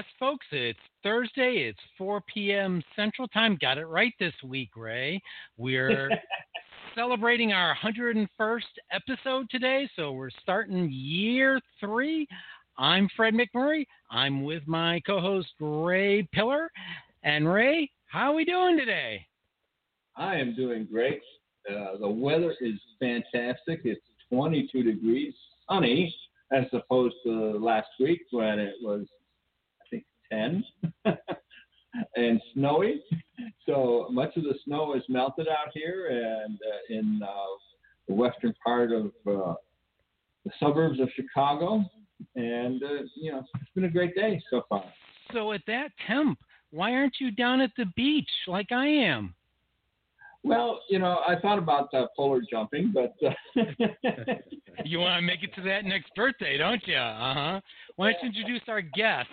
Yes, folks, it's Thursday. It's 4 p.m. Central Time. Got it right this week, Ray. We're celebrating our 101st episode today, so we're starting year three. I'm Fred McMurray. I'm with my co host, Ray Pillar. And Ray, how are we doing today? I am doing great. Uh, the weather is fantastic. It's 22 degrees, sunny, as opposed to last week when it was 10 and snowy. So much of the snow is melted out here and uh, in uh, the western part of uh, the suburbs of Chicago. And, uh, you know, it's been a great day so far. So at that temp, why aren't you down at the beach like I am? Well, you know, I thought about uh, polar jumping, but uh, you want to make it to that next birthday, don't you? Uh huh. Why don't you introduce our guest?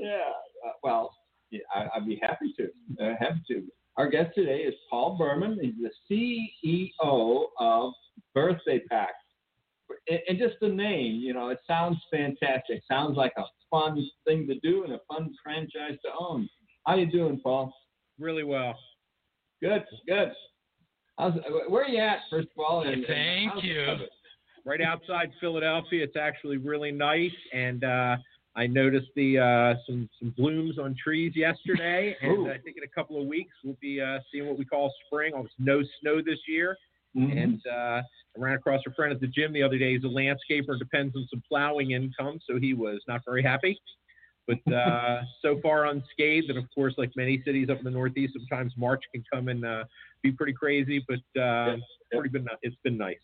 Yeah, uh, well, yeah, I, would be happy to. Uh, happy to. Our guest today is Paul Berman. He's the CEO of Birthday Pack. And, and just the name, you know, it sounds fantastic. Sounds like a fun thing to do and a fun franchise to own. How you doing, Paul? Really well. Good, good. How's, where are you at, first of all? And, Thank and you. Right outside Philadelphia. It's actually really nice, and uh, I noticed the uh, some some blooms on trees yesterday, and I think in a couple of weeks we'll be uh, seeing what we call spring. Almost no snow this year, mm-hmm. and uh, I ran across a friend at the gym the other day. He's a landscaper, depends on some plowing income, so he was not very happy. But uh, so far unscathed, and of course, like many cities up in the Northeast, sometimes March can come and uh, be pretty crazy. But uh, yeah. pretty been it's been nice.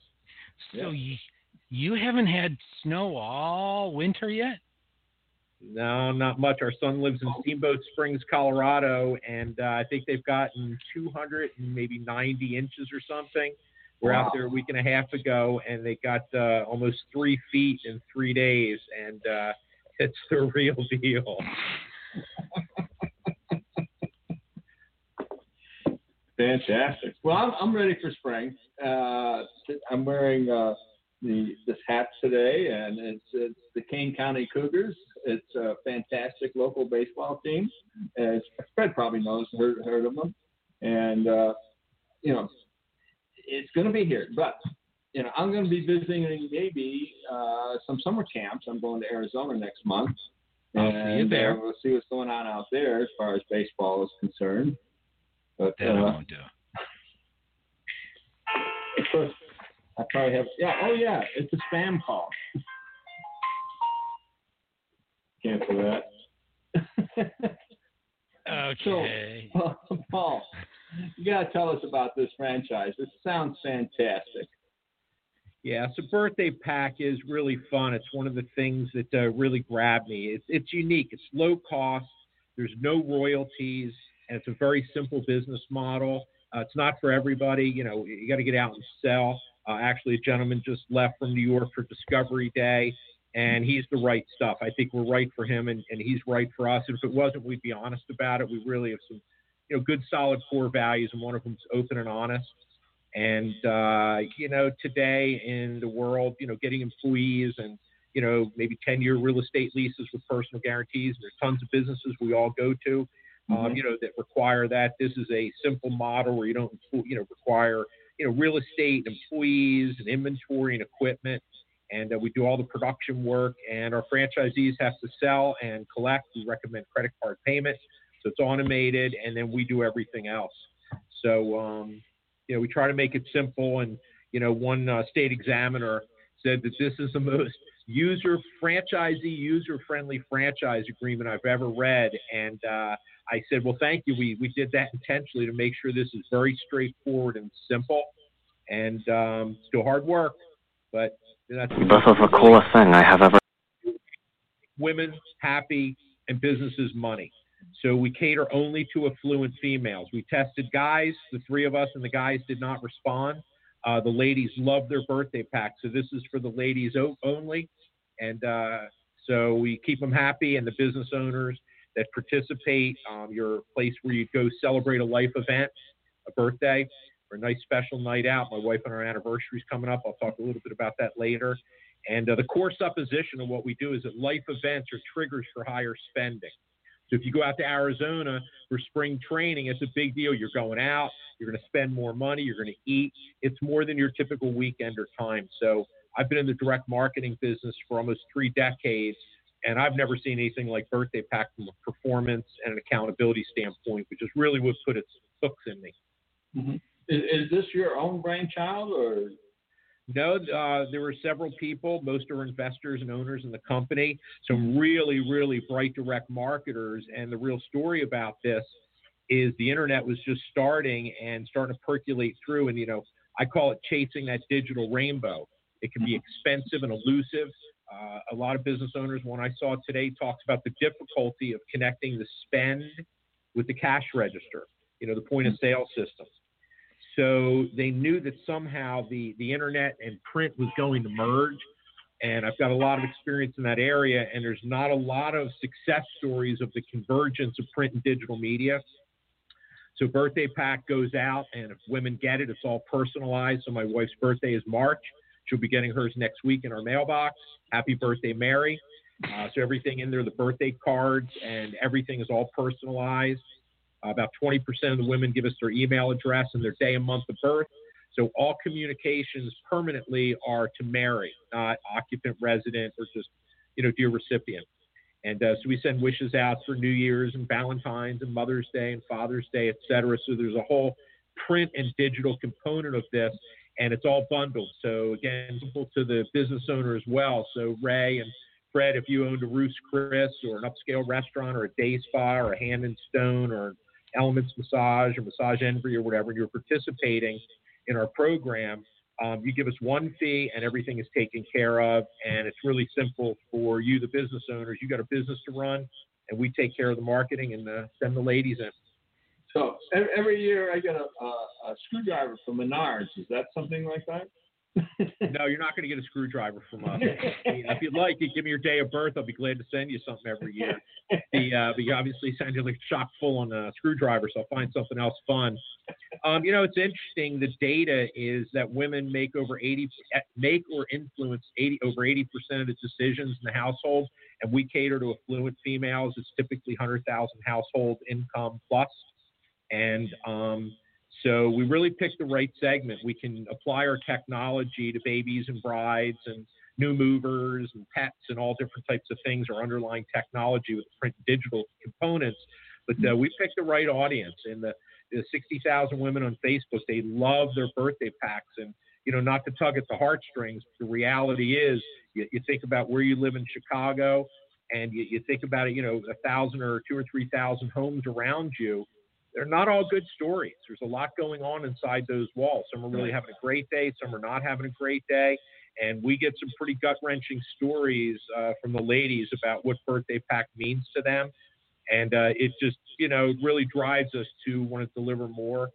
So yeah. you, you haven't had snow all winter yet? No, not much. Our son lives in Steamboat Springs, Colorado, and uh, I think they've gotten 200 and maybe 90 inches or something. We're wow. out there a week and a half ago, and they got uh, almost three feet in three days, and uh, it's the real deal. Fantastic. Well, I'm, I'm ready for spring. Uh, I'm wearing uh, the this hat today, and it's it's the Kane County Cougars. It's a fantastic local baseball team. As Fred probably knows, heard heard of them, and uh, you know, it's going to be here. But you know, I'm going to be visiting maybe uh, some summer camps. I'm going to Arizona next month. I'll and, see you there. Uh, we'll see what's going on out there as far as baseball is concerned. But that uh, won't do. Of course, I probably have. Yeah. Oh, yeah. It's a spam call. Cancel that. okay. So, Paul, you gotta tell us about this franchise. It sounds fantastic. Yeah, so birthday pack is really fun. It's one of the things that uh, really grabbed me. It's it's unique. It's low cost. There's no royalties, and it's a very simple business model. Uh, it's not for everybody. You know, you got to get out and sell. Uh, actually, a gentleman just left from New York for Discovery Day, and he's the right stuff. I think we're right for him, and, and he's right for us. And if it wasn't, we'd be honest about it. We really have some, you know, good solid core values, and one of them is open and honest. And uh, you know, today in the world, you know, getting employees and you know maybe 10-year real estate leases with personal guarantees. There's tons of businesses we all go to, um, mm-hmm. you know, that require that. This is a simple model where you don't, you know, require you know, real estate, and employees, and inventory and equipment. And uh, we do all the production work. And our franchisees have to sell and collect. We recommend credit card payment, so it's automated, and then we do everything else. So, um, you know, we try to make it simple. And you know, one uh, state examiner said that this is the most user franchisee user friendly franchise agreement I've ever read. And uh, I said, well, thank you. We, we did that intentionally to make sure this is very straightforward and simple and um, still hard work, but that's is the coolest thing I have ever. Women happy and businesses money. So we cater only to affluent females. We tested guys, the three of us, and the guys did not respond. Uh, the ladies love their birthday pack, so this is for the ladies only. And uh, so we keep them happy, and the business owners that participate. Um, your place where you go celebrate a life event, a birthday, or a nice special night out. My wife and our anniversary is coming up. I'll talk a little bit about that later. And uh, the core supposition of what we do is that life events are triggers for higher spending. So if you go out to Arizona for spring training, it's a big deal. You're going out, you're going to spend more money, you're going to eat. It's more than your typical weekend or time. So I've been in the direct marketing business for almost three decades, and I've never seen anything like Birthday Pack from a performance and an accountability standpoint, which is really what put its hooks in me. Mm-hmm. Is, is this your own brainchild or no, uh, there were several people. Most are investors and owners in the company. Some really, really bright direct marketers. And the real story about this is the internet was just starting and starting to percolate through. And, you know, I call it chasing that digital rainbow. It can be expensive and elusive. Uh, a lot of business owners, one I saw today, talks about the difficulty of connecting the spend with the cash register, you know, the point of sale systems. So they knew that somehow the, the internet and print was going to merge. And I've got a lot of experience in that area, and there's not a lot of success stories of the convergence of print and digital media. So birthday pack goes out, and if women get it, it's all personalized. So my wife's birthday is March. She'll be getting hers next week in our mailbox. Happy birthday, Mary. Uh, so everything in there, the birthday cards and everything is all personalized. Uh, about 20% of the women give us their email address and their day and month of birth. So all communications permanently are to Mary, not occupant, resident, or just, you know, dear recipient. And uh, so we send wishes out for New Year's and Valentine's and Mother's Day and Father's Day, et cetera. So there's a whole print and digital component of this, and it's all bundled. So again, simple to the business owner as well. So Ray and Fred, if you owned a Ruth's Chris or an upscale restaurant or a day spa or a Hand and Stone or Elements Massage or Massage Envy or whatever, and you're participating in our program, um, you give us one fee and everything is taken care of. And it's really simple for you, the business owners. You got a business to run, and we take care of the marketing and uh, send the ladies in. So every year I get a, a, a screwdriver from Menards. Is that something like that? No, you're not going to get a screwdriver from us. I mean, if you'd like, you give me your day of birth. I'll be glad to send you something every year. The, uh, but you obviously you like chock full on a screwdriver, so I'll find something else fun. Um, you know, it's interesting. The data is that women make over 80 make or influence 80 over 80 percent of the decisions in the household, and we cater to affluent females. It's typically 100,000 household income plus, and um, so we really picked the right segment. We can apply our technology to babies and brides and new movers and pets and all different types of things, our underlying technology with print and digital components. But uh, we picked the right audience. And the, the 60,000 women on Facebook, they love their birthday packs. And, you know, not to tug at the heartstrings, the reality is you, you think about where you live in Chicago and you, you think about it, you know, a thousand or two or 3,000 homes around you they're not all good stories. There's a lot going on inside those walls. Some are really having a great day, some are not having a great day. And we get some pretty gut wrenching stories uh, from the ladies about what birthday pack means to them. And uh, it just, you know, really drives us to want to deliver more.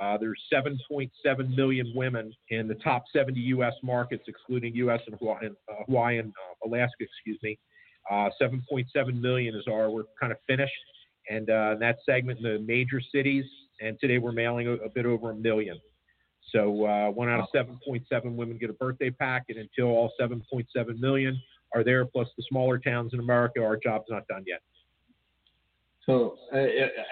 Uh, there's 7.7 million women in the top 70 U.S. markets, excluding U.S. and Hawaii, uh, and uh, Alaska, excuse me. Uh, 7.7 million is our, we're kind of finished and uh, that segment in the major cities. And today we're mailing a, a bit over a million. So uh, one out of 7.7 women get a birthday pack, and until all 7.7 million are there, plus the smaller towns in America, our job's not done yet. So, uh,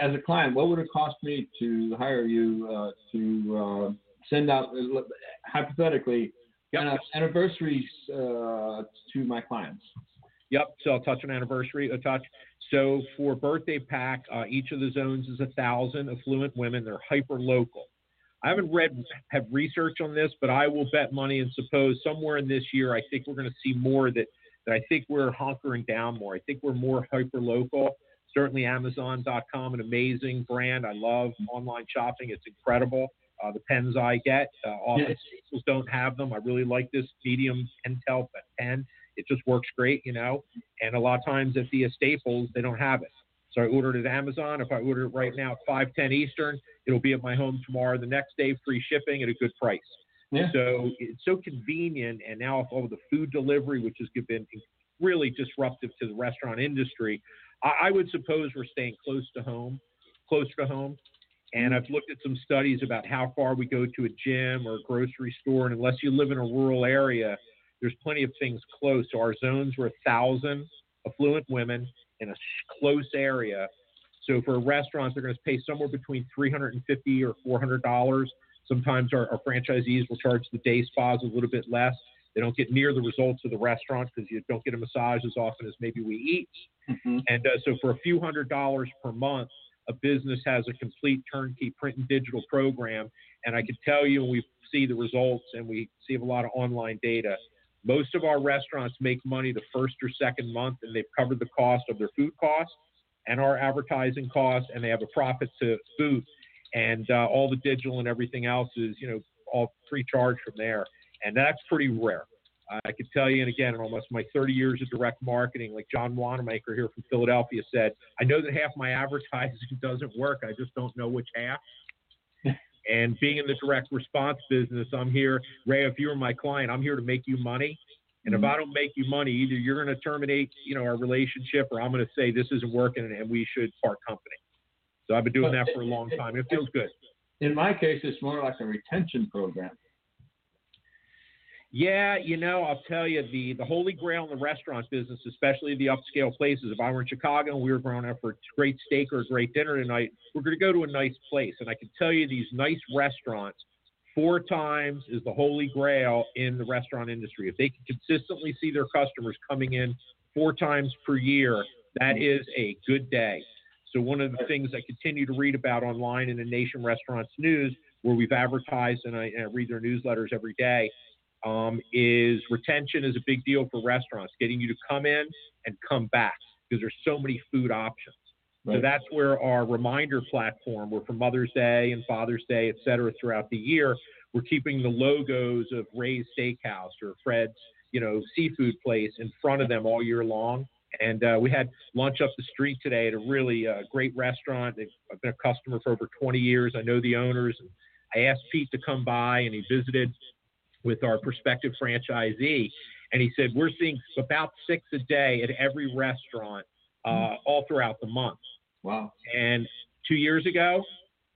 as a client, what would it cost me to hire you uh, to uh, send out, uh, hypothetically, yep. anniversaries uh, to my clients? Yep. So I'll touch on anniversary. A touch. So for birthday pack, uh, each of the zones is a thousand affluent women. They're hyper local. I haven't read have research on this, but I will bet money and suppose somewhere in this year, I think we're going to see more that that I think we're hunkering down more. I think we're more hyper local. Certainly, Amazon.com, an amazing brand. I love online shopping. It's incredible. Uh, the pens I get, uh, often yes. don't have them. I really like this medium Pentel pen. It just works great, you know. And a lot of times at the Staples, they don't have it. So I ordered it at Amazon. If I order it right now at 5:10 Eastern, it'll be at my home tomorrow. The next day, free shipping at a good price. Yeah. So it's so convenient. And now with all the food delivery, which has been really disruptive to the restaurant industry, I, I would suppose we're staying close to home, closer to home. And mm-hmm. I've looked at some studies about how far we go to a gym or a grocery store. And unless you live in a rural area, there's plenty of things close. So our zones were a thousand affluent women in a close area. So for restaurants, they're going to pay somewhere between 350 or 400 dollars. Sometimes our, our franchisees will charge the day spas a little bit less. They don't get near the results of the restaurant because you don't get a massage as often as maybe we eat. Mhm. And uh, so for a few hundred dollars per month, a business has a complete turnkey print and digital program. And I can tell you, we see the results and we see a lot of online data. Most of our restaurants make money the first or second month, and they've covered the cost of their food costs and our advertising costs, and they have a profit to boot. And uh, all the digital and everything else is, you know, all free charge from there. And that's pretty rare. I could tell you, and again, in almost my 30 years of direct marketing, like John Wanamaker here from Philadelphia said, I know that half my advertising doesn't work. I just don't know which half. And being in the direct response business, I'm here, Ray, if you were my client, I'm here to make you money. And if Mhm. I don't make you money, either you're going to terminate, you know, our relationship, or I'm going to say this isn't working and we should part company. So I've been doing that for a long time. It feels good. In my case, it's more like a retention program. Yeah, you know, I'll tell you the the holy grail in the restaurant business, especially the upscale places. If I were in Chicago and we were going out for a great steak or a great dinner tonight, we're going to go to a nice place. And I can tell you, these nice restaurants, four times is the holy grail in the restaurant industry. If they can consistently see their customers coming in four times per year, that is a good day. So one of the things I continue to read about online in the Nation Restaurants News, where we've advertised and I, and I read their newsletters every day, um, is retention is a big deal for restaurants, getting you to come in and come back because there's so many food options. So that's where our reminder platform, where for Mother's Day and Father's Day, et cetera, throughout the year, we're keeping the logos of Ray's Steakhouse or Fred's, you know, seafood place in front of them all year long. And uh, we had lunch up the street today at a really uh, great restaurant. They've, I've been a customer for over 20 years. I know the owners. And I asked Pete to come by, and he visited with our prospective franchisee. And he said, We're seeing about six a day at every restaurant uh, all throughout the month. Wow. And two years ago,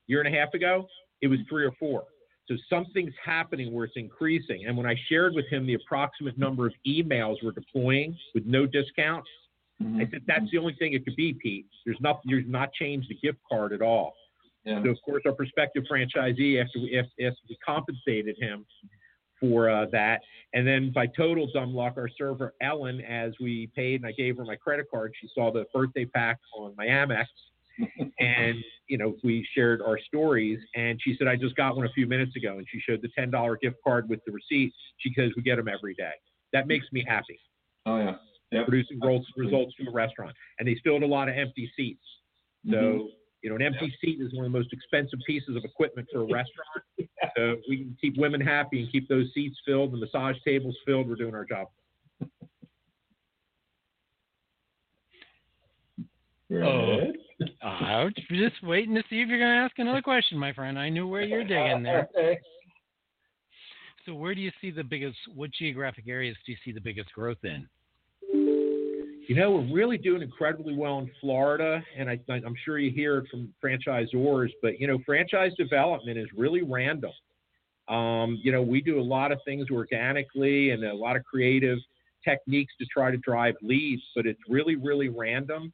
year and a half ago, it was three or four. So something's happening where it's increasing. And when I shared with him the approximate number of emails we're deploying with no discount, I said that's the only thing it could be, Pete. There's not you're not changed the gift card at all. Yeah. So of course our prospective franchisee after we after, after we compensated him for uh, that, and then by total dumb luck, our server Ellen, as we paid and I gave her my credit card, she saw the birthday pack on my Amex, and you know we shared our stories, and she said I just got one a few minutes ago, and she showed the ten dollar gift card with the receipt. She says we get them every day. That makes me happy Oh yeah. Yep. producing results, results to a restaurant. And they filled a lot of empty seats. So, Mhm. You know, an empty seat is one of the most expensive pieces of equipment for a restaurant. So we can keep women happy and keep those seats filled, the massage tables filled. We're doing our job. Oh. Red? I was just waiting to see if you're going to ask another question, my friend. I knew where you're digging there. Okay. So, where do you see the biggest? What geographic areas do you see the biggest growth in? You know, we're really doing incredibly well in Florida, and I, I'm sure you hear it from franchisors, but, you know, franchise development is really random. Um, you know, we do a lot of things organically and a lot of creative techniques to try to drive leads, but it's really, really random.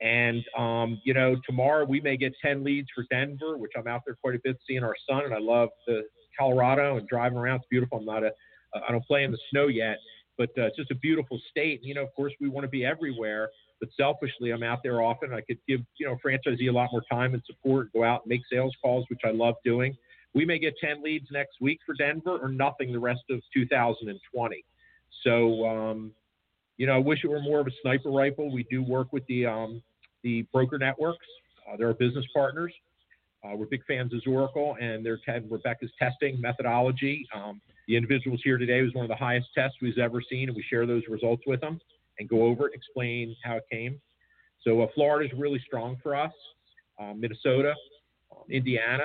And, um, you know, tomorrow we may get 10 leads for Denver, which I'm out there quite a bit seeing our son, and I love the Colorado and driving around. It's beautiful. I'm not a, I don't play in the snow yet, but uh, it's just a beautiful state. And, you know, of course, we want to be everywhere, but selfishly, I'm out there often. I could give, you know, franchisee a lot more time and support, go out and make sales calls, which I love doing. We may get 10 leads next week for Denver or nothing the rest of 2020. So, um, you know, I wish it were more of a sniper rifle. We do work with the um, the broker networks. Uh, they're our business partners. Uh, we're big fans of Zoracle and their te- Rebecca's testing methodology. Um, the individuals here today was one of the highest tests we've ever seen, and we share those results with them and go over it, explain how it came. So uh, Florida is really strong for us. Uh, Minnesota, uh, Indiana,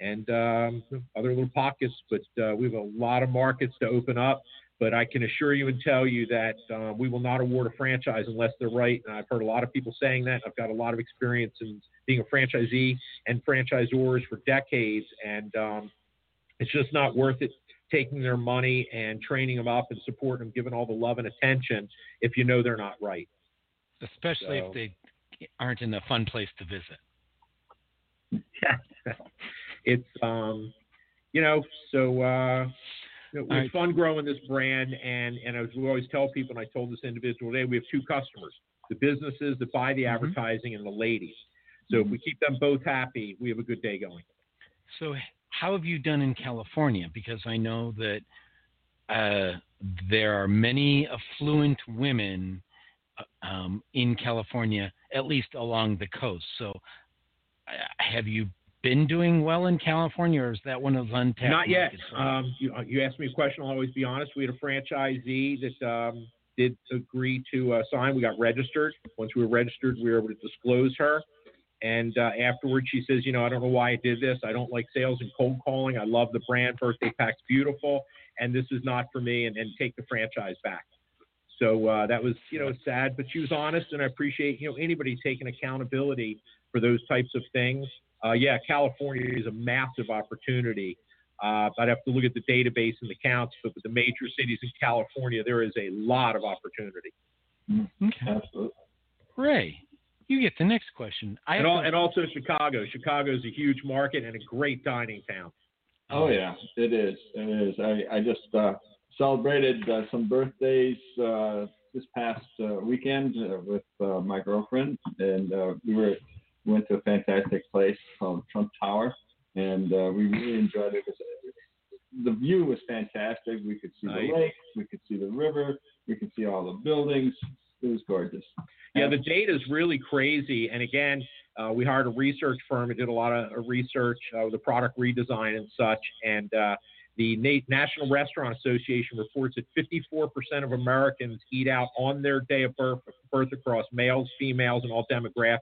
and um, other little pockets, but uh, we have a lot of markets to open up. But I can assure you and tell you that uh, we will not award a franchise unless they're right. And I've heard a lot of people saying that. I've got a lot of experience in being a franchisee and franchisors for decades, and um, it's just not worth it taking their money and training them up and supporting them, giving all the love and attention if you know they're not right. Especially So- if they aren't in a fun place to visit. it's um, you know, so uh, it was fun growing this brand, and and as we always tell people, and I told this individual today, we have two customers: the businesses that buy the Mhm. advertising and the ladies. So if we keep them both happy, we have a good day going. So, how have you done in California? Because I know that uh, there are many affluent women uh, um, in California, at least along the coast. So, uh, have you been doing well in California, or is that one of those untapped? Not yet. you? Um, you, you asked me a question. I'll always be honest. We had a franchisee that um, did agree to uh, sign. We got registered. Once we were registered, we were able to disclose her. And uh, afterwards, she says, you know, I don't know why I did this. I don't like sales and cold calling. I love the brand. Birthday Pack's beautiful, and this is not for me. And, and take the franchise back. So uh, that was, you know, sad, but she was honest, and I appreciate, you know, anybody taking accountability for those types of things. Uh, yeah, California is a massive opportunity. Uh, I'd have to look at the database and the counts, but with the major cities in California, there is a lot of opportunity. Okay. Absolutely. Ray, you get the next question. I And, have al- and also Chicago. Chicago is a huge market and a great dining town. Oh yeah, it is. It is. I I just uh, celebrated uh, some birthdays uh, this past uh, weekend uh, with uh, my girlfriend, and uh, we were went to a fantastic place called Trump Tower, and uh, we really enjoyed it. The view was fantastic. We could see Nice. the lake, we could see the river, we could see all the buildings. It was gorgeous. Yeah, the data is really crazy. And again, uh, we hired a research firm and did a lot of uh, research uh, with the product redesign and such. And uh, the Na- National Restaurant Association reports that 54% of Americans eat out on their day of birth, birth across males, females, and all demographics.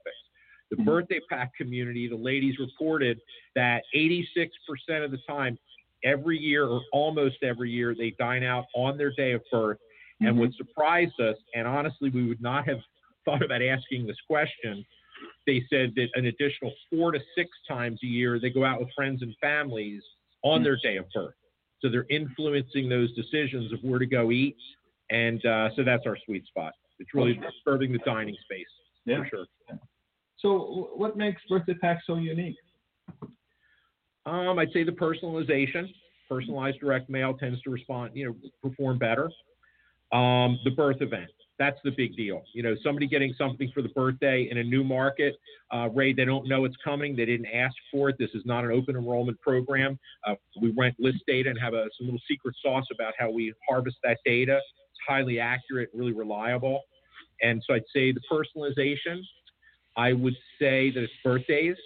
The Mhm. birthday pack community, the ladies reported that 86% of the time, every year or almost every year, they dine out on their day of birth. And Mhm. what surprised us, and honestly, we would not have thought about asking this question, they said that an additional four to six times a year they go out with friends and families on their day of birth. So they're influencing those decisions of where to go eat. And uh, so that's our sweet spot. It's really serving the dining space Yeah. for sure. So, what makes Birthday Pack so unique? Um, I'd say the personalization, personalized direct mail tends to respond, you know, perform better. Um, the birth event, that's the big deal. You know, somebody getting something for the birthday in a new market, uh, Ray, they don't know it's coming. They didn't ask for it. This is not an open enrollment program. Uh, we rent list data and have a some little secret sauce about how we harvest that data. It's highly accurate, really reliable. And so I'd say the personalization. I would say that it's birthdays.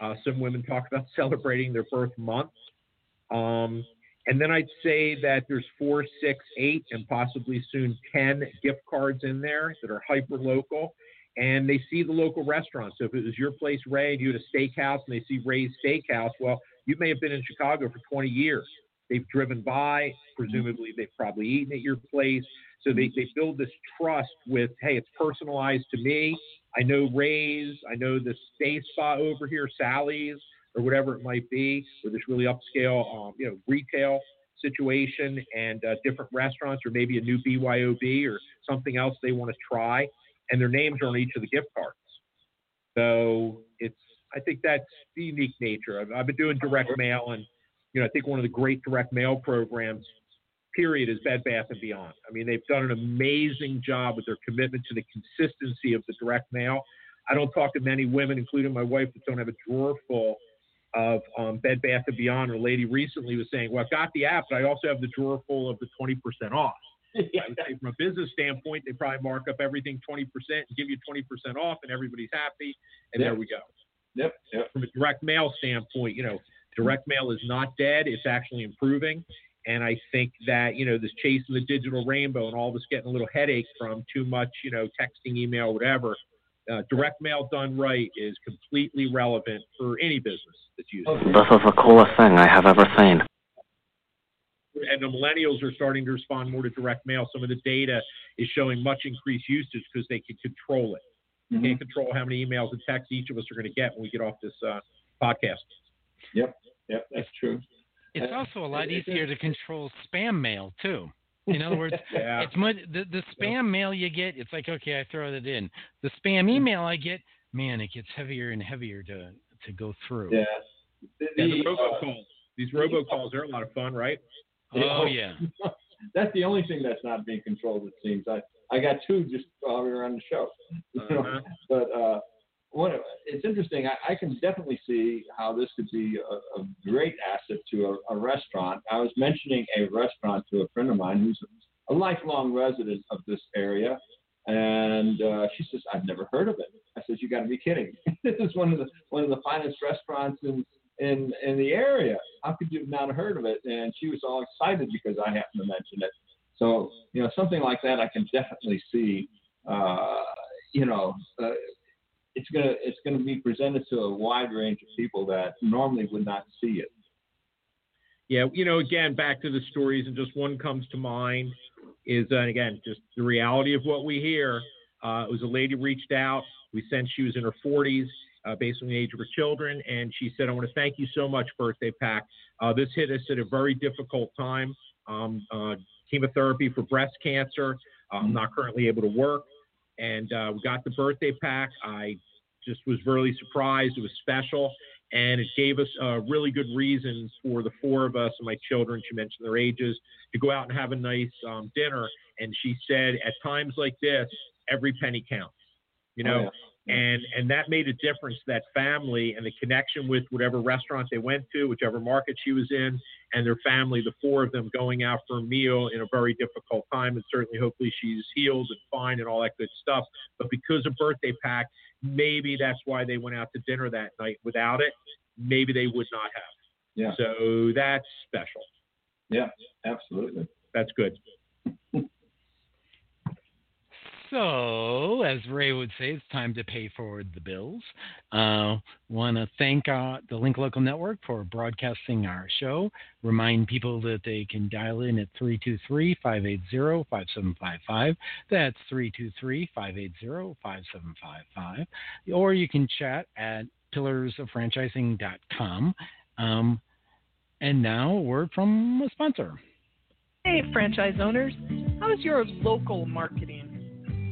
Uh, some women talk about celebrating their birth month. Um, and then I'd say that there's four, six, eight, and possibly soon 10 gift cards in there that are hyper local. And they see the local restaurants. So if it was your place, Ray, and you had a steakhouse and they see Ray's Steakhouse, well, you may have been in Chicago for 20 years. They've driven by, presumably they've probably eaten at your place. So they, they build this trust with, hey, it's personalized to me. I know Ray's, I know the Stay Spa over here, Sally's, or whatever it might be, or this really upscale, um, you know, retail situation and uh, different restaurants, or maybe a new BYOB or something else they want to try, and their names are on each of the gift cards. So it's, I think that's the unique nature. I've, I've been doing direct mail, and you know, I think one of the great direct mail programs period is Bed Bath and Beyond. I mean, they've done an amazing job with their commitment to the consistency of the direct mail. I don't talk to many women, including my wife, that don't have a drawer full of um, Bed Bath and Beyond. A lady recently was saying, "Well, I've got the app, but I also have the drawer full of the 20% off." I would say from a business standpoint, they probably mark up everything 20% and give you 20% off, and everybody's happy. And Yeah. there we go. Yep, yep. From a direct mail standpoint, you know, direct mail is not dead; it's actually improving. And I think that you know this chasing the digital rainbow and all of us getting a little headache from too much, you know, texting, email, whatever. Uh, direct mail done right is completely relevant for any business that's using. it. This is the coolest thing I have ever seen. and the millennials are starting to respond more to direct mail. Some of the data is showing much increased usage because they can control it. Mhm. Can't control how many emails and texts each of us are going to get when we get off this uh, podcast. Yep, yep, that's true. It's also a lot easier to control spam mail too. In other words, Yeah. it's much the, the spam mail you get. It's like okay, I throw it in. The spam email I get, man, it gets heavier and heavier to to go through. Yeah. The- And the the, uh, robocalls. These robocalls are a lot of fun, right? Oh yeah. that's the only thing that's not being controlled. It seems. I I got two just while we were on the show. Uh-huh. But uh, one, it's interesting. I, I can definitely see how this could be a, a great asset to a, a restaurant. I was mentioning a restaurant to a friend of mine who's a lifelong resident of this area, and uh, she says, "I've never heard of it." I said, "You got to be kidding! this is one of the one of the finest restaurants in in in the area. How could you not have heard of it?" And she was all excited because I happened to mention it. So you know, something like that, I can definitely see. Uh, you know, uh, it's gonna it's gonna be presented to a wide range of people that normally would not see it. Yeah, you know, again, back to the stories, and just one comes to mind is, uh, again, just the reality of what we hear. Uh, it was a lady reached out. We sent, she was in her 40s, uh, based on the age of her children, and she said, I want to thank you so much, Birthday Pack. Uh, this hit us at a very difficult time. Um, uh, chemotherapy for breast cancer. Uh, I'm not currently able to work. And we got the birthday pack. I just was really surprised. It was special and it gave us a really good reason for the four of us and my children. She mentioned their ages to go out and have a nice um, dinner. And she said, at times like this, every penny counts. You know, Oh. And and that made a difference. That family and the connection with whatever restaurant they went to, whichever market she was in, and their family, the four of them going out for a meal in a very difficult time. And certainly, hopefully, she's healed and fine and all that good stuff. But because of birthday pack, maybe that's why they went out to dinner that night. Without it, maybe they would not have. Yeah. So that's special. Yeah, absolutely. That's good. So, as Ray would say, it's time to pay forward the bills. Uh, Want to thank uh, the Link Local Network for broadcasting our show. Remind people that they can dial in at 323 580 5755. That's 323 580 5755. Or you can chat at pillarsoffranchising.com. Um, and now, a word from a sponsor. Hey, franchise owners, how is your local marketing?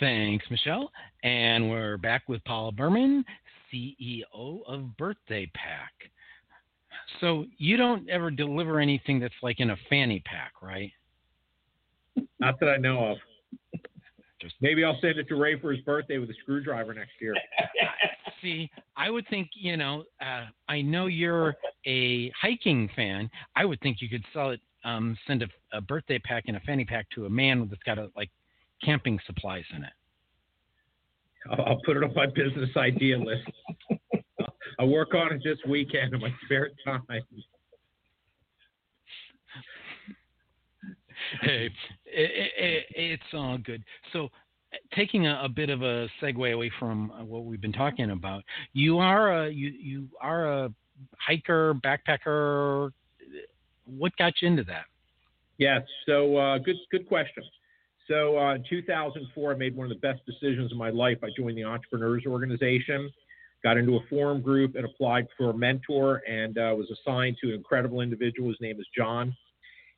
Thanks, Michelle. And we're back with Paula Berman, CEO of Birthday Pack. So you don't ever deliver anything that's like in a fanny pack, right? Not that I know of. Just- Maybe I'll send it to Ray for his birthday with a screwdriver next year. See, I would think, you know, uh, I know you're a hiking fan. I would think you could sell it, um, send a, a birthday pack and a fanny pack to a man that's got a, like camping supplies in it. I'll, I'll put it on my business idea list. I'll work on it this weekend in my spare time. hey, it, it, it's all good. So, taking a, a, bit of a segue away from uh, what we've been talking about, you are a you you are a hiker, backpacker. What got you into that? Yes. So, uh, good good question. So, uh, in 2004, I made one of the best decisions of my life. I joined the Entrepreneurs Organization, got into a forum group, and applied for a mentor, and uh, was assigned to an incredible individual. His name is John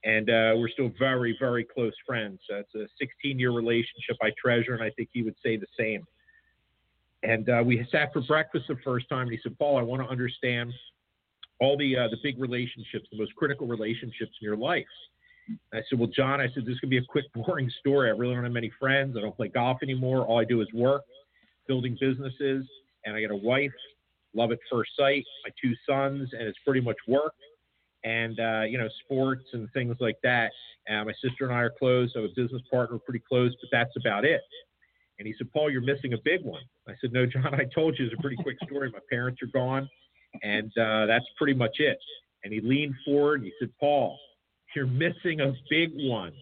and uh, we're still very, very close friends. It's a 16-year relationship I treasure, and I think he would say the same. And uh, we sat for breakfast the first time, and he said, "Paul, I want to understand all the uh, the big relationships, the most critical relationships in your life." I said, Well, John, I said, this could be a quick, boring story. I really don't have many friends. I don't play golf anymore. All I do is work, building businesses, and I got a wife, love at first sight, my two sons, and it's pretty much work and uh, you know sports and things like that. Uh, my sister and I are close. I have a business partner, pretty close, but that's about it. And he said, Paul, you're missing a big one. I said, No, John, I told you it's a pretty quick story. My parents are gone, and uh, that's pretty much it. And he leaned forward and he said, Paul, you're missing a big one.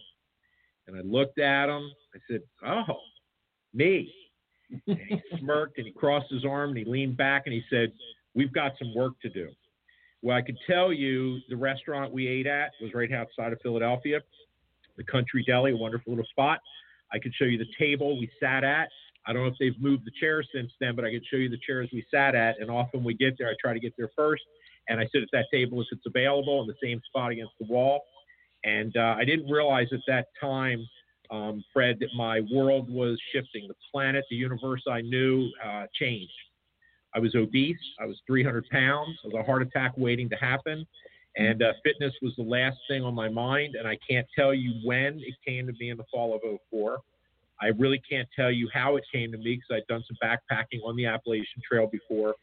And I looked at him. I said, Oh, me. And he smirked and he crossed his arm and he leaned back and he said, We've got some work to do. Well, I could tell you the restaurant we ate at was right outside of Philadelphia, the Country Deli, a wonderful little spot. I could show you the table we sat at. I don't know if they've moved the chairs since then, but I could show you the chairs we sat at. And often we get there, I try to get there first, and I sit at that table if it's available in the same spot against the wall. And uh, I didn't realize at that time, um, Fred, that my world was shifting. The planet, the universe I knew uh, changed. I was obese. I was 300 pounds. I was a heart attack waiting to happen. And uh, fitness was the last thing on my mind. And I can't tell you when it came to me in the fall of 04. I really can't tell you how it came to me because I'd done some backpacking on the Appalachian Trail before.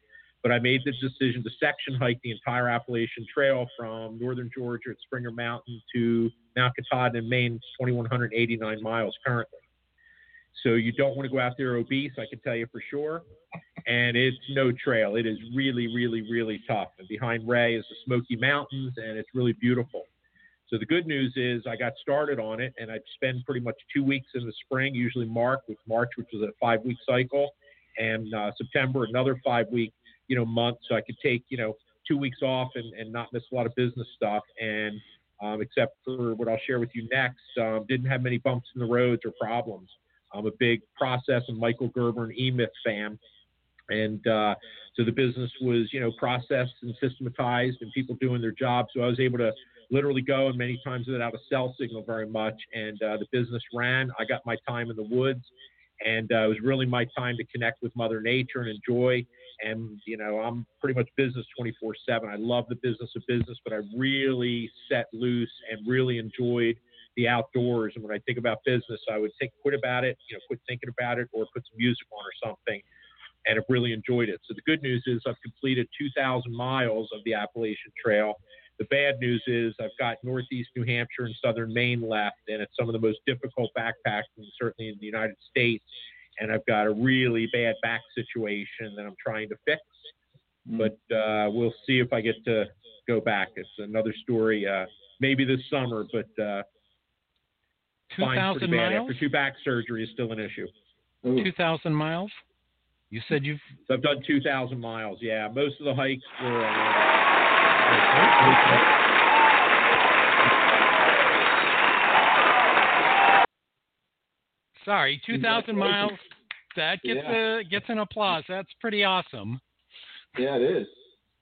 But I made the decision to section hike the entire Appalachian Trail from northern Georgia at Springer Mountain to Mount Katahdin in Maine, 2,189 miles currently. So you don't want to go out there obese, I can tell you for sure. And it's no trail. It is really, really, really tough. And behind Ray is the Smoky Mountains, and it's really beautiful. So the good news is I got started on it, and I'd spend pretty much two weeks in the spring, usually March, with March, which was a five-week cycle, and uh, September another five-week, you know, month. So I could take, you know, two weeks off and, and not miss a lot of business stuff. And um, except for what I'll share with you next, um, didn't have many bumps in the roads or problems. I'm a big process and Michael Gerber and E-Myth fan. And uh, so the business was, you know, processed and systematized and people doing their job. So I was able to literally go and many times without a cell signal very much. And uh, the business ran. I got my time in the woods. And uh, it was really my time to connect with Mother Nature and enjoy. And, you know, I'm pretty much business 24 7. I love the business of business, but I really set loose and really enjoyed – the outdoors. And when I think about business, I would think, quit about it, you know, quit thinking about it, or put some music on or something. And I've really enjoyed it. So the good news is I've completed 2,000 miles of the Appalachian Trail. The bad news is I've got Northeast New Hampshire and Southern Maine left, and it's some of the most difficult backpacking, certainly in the United States. And I've got a really bad back situation that I'm trying to fix. Mm. But uh, we'll see if I get to go back. It's another story, uh, maybe this summer, but uh, 2,000 miles? After two back surgery is still an issue. 2,000 miles? You said you've. So I've done 2,000 miles. Yeah, most of the hikes were. Sorry, 2,000 miles. That gets yeah. a gets an applause. That's pretty awesome. Yeah, it is.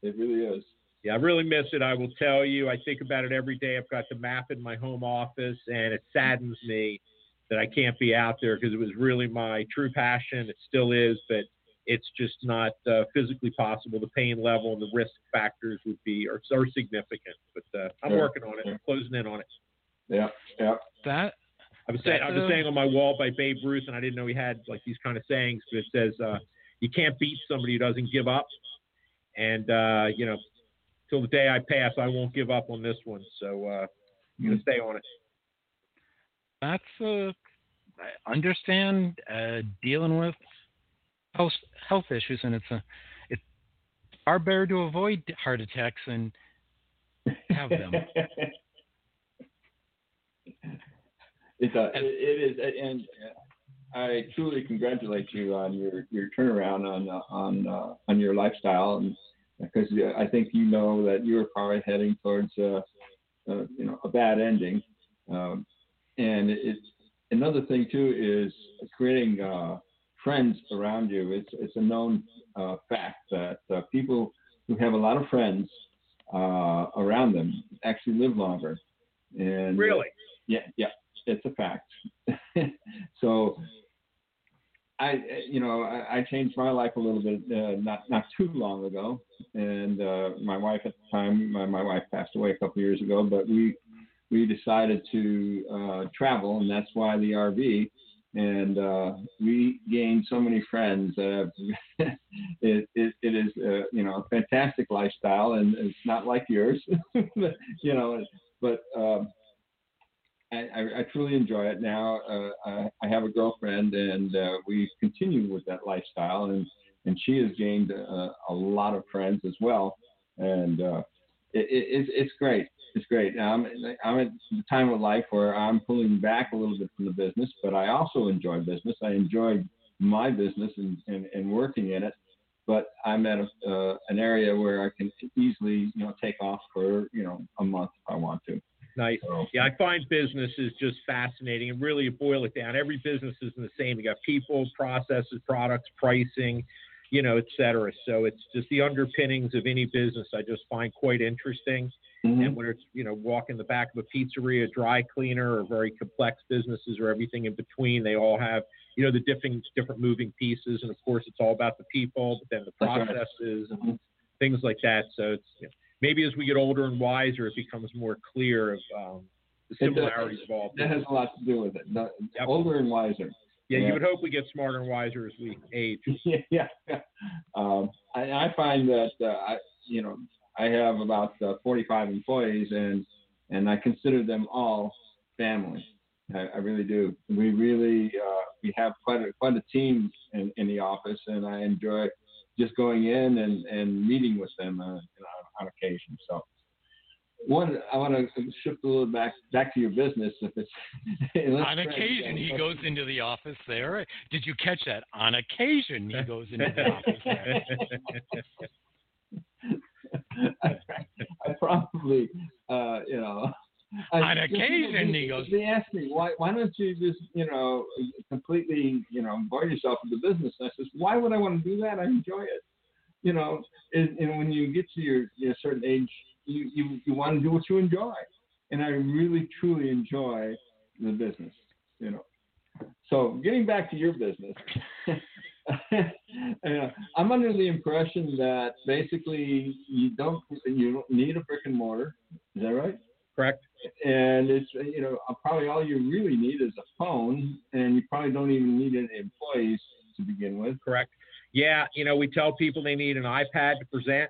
It really is. Yeah, I really miss it. I will tell you. I think about it every day. I've got the map in my home office, and it saddens me that I can't be out there because it was really my true passion. It still is, but it's just not uh, physically possible. The pain level and the risk factors would be are, are significant. But uh, I'm working on it. I'm closing in on it. Yeah, yeah. That I was saying, I was saying on my wall by Babe Ruth, and I didn't know he had like these kind of sayings, but it says, uh, "You can't beat somebody who doesn't give up." And uh, you know, till the day I pass, I won't give up on this one. So uh, I'm going to stay on it. That's uh, I understand uh, dealing with health health issues, and it's a it's far better to avoid heart attacks than have them. it's a, it, it is, and I truly congratulate you on your, your turnaround on on uh, on your lifestyle and because I think you know that you're probably heading towards uh, uh, you know a bad ending. Um, and it's another thing too is creating uh, friends around you. It's it's a known uh, fact that uh, people who have a lot of friends uh, around them actually live longer. And really, yeah, yeah, it's a fact. so I, you know, I, I, changed my life a little bit uh, not not too long ago, and uh, my wife at the time, my, my, wife passed away a couple years ago, but we we decided to uh, travel, and that's why the RV. And uh, we gained so many friends. Uh, it, it, it is, uh, you know, a fantastic lifestyle, and it's not like yours, you know. But I, I, truly enjoy it now. Uh, I, I, have a girlfriend, and uh, we continue with that lifestyle, and and she has gained a, a lot of friends as well, and uh, it, it, it's it's great. It's great. Now, I'm I'm at the time of life where I'm pulling back a little bit from the business, but I also enjoy business. I enjoy my business and, and, and working in it, but I'm at a, uh, an area where I can easily you know take off for you know a month if I want to. Nice. Yeah, I find business is just fascinating and really you boil it down. Every business isn't the same. You got people, processes, products, pricing, you know, et cetera. So it's just the underpinnings of any business I just find quite interesting. Mm-hmm. And whether it's, you know, walking the back of a pizzeria, dry cleaner, or very complex businesses or everything in between, they all have, you know, the different different moving pieces. And of course it's all about the people, but then the processes and things like that. So it's you know, maybe as we get older and wiser, it becomes more clear of um, the similarities of all. That has a lot to do with it. The, yep. Older and wiser. Yeah, yeah, you would hope we get smarter and wiser as we age. yeah. Um, I, I, find that uh, I, you know, I have about uh, 45 employees, and and I consider them all family. I, I really do. We really uh, we have quite a quite a team in, in the office, and I enjoy just going in and, and meeting with them uh, you know, on occasion. So one, I want to shift a little back back to your business. If it's on occasion he goes into the office there. Did you catch that? On occasion he goes into the office there. I, I probably, uh, you know, on occasion he goes. They ask me why why don't you just you know completely you know bore yourself with the business? And I says why would I want to do that? I enjoy it. You know, and, and when you get to your you know, certain age, you, you you want to do what you enjoy, and I really truly enjoy the business. You know, so getting back to your business. uh, I'm under the impression that basically you don't you don't need a brick and mortar. Is that right? Correct. And it's you know probably all you really need is a phone, and you probably don't even need any employees to begin with. Correct. Yeah, you know we tell people they need an iPad to present,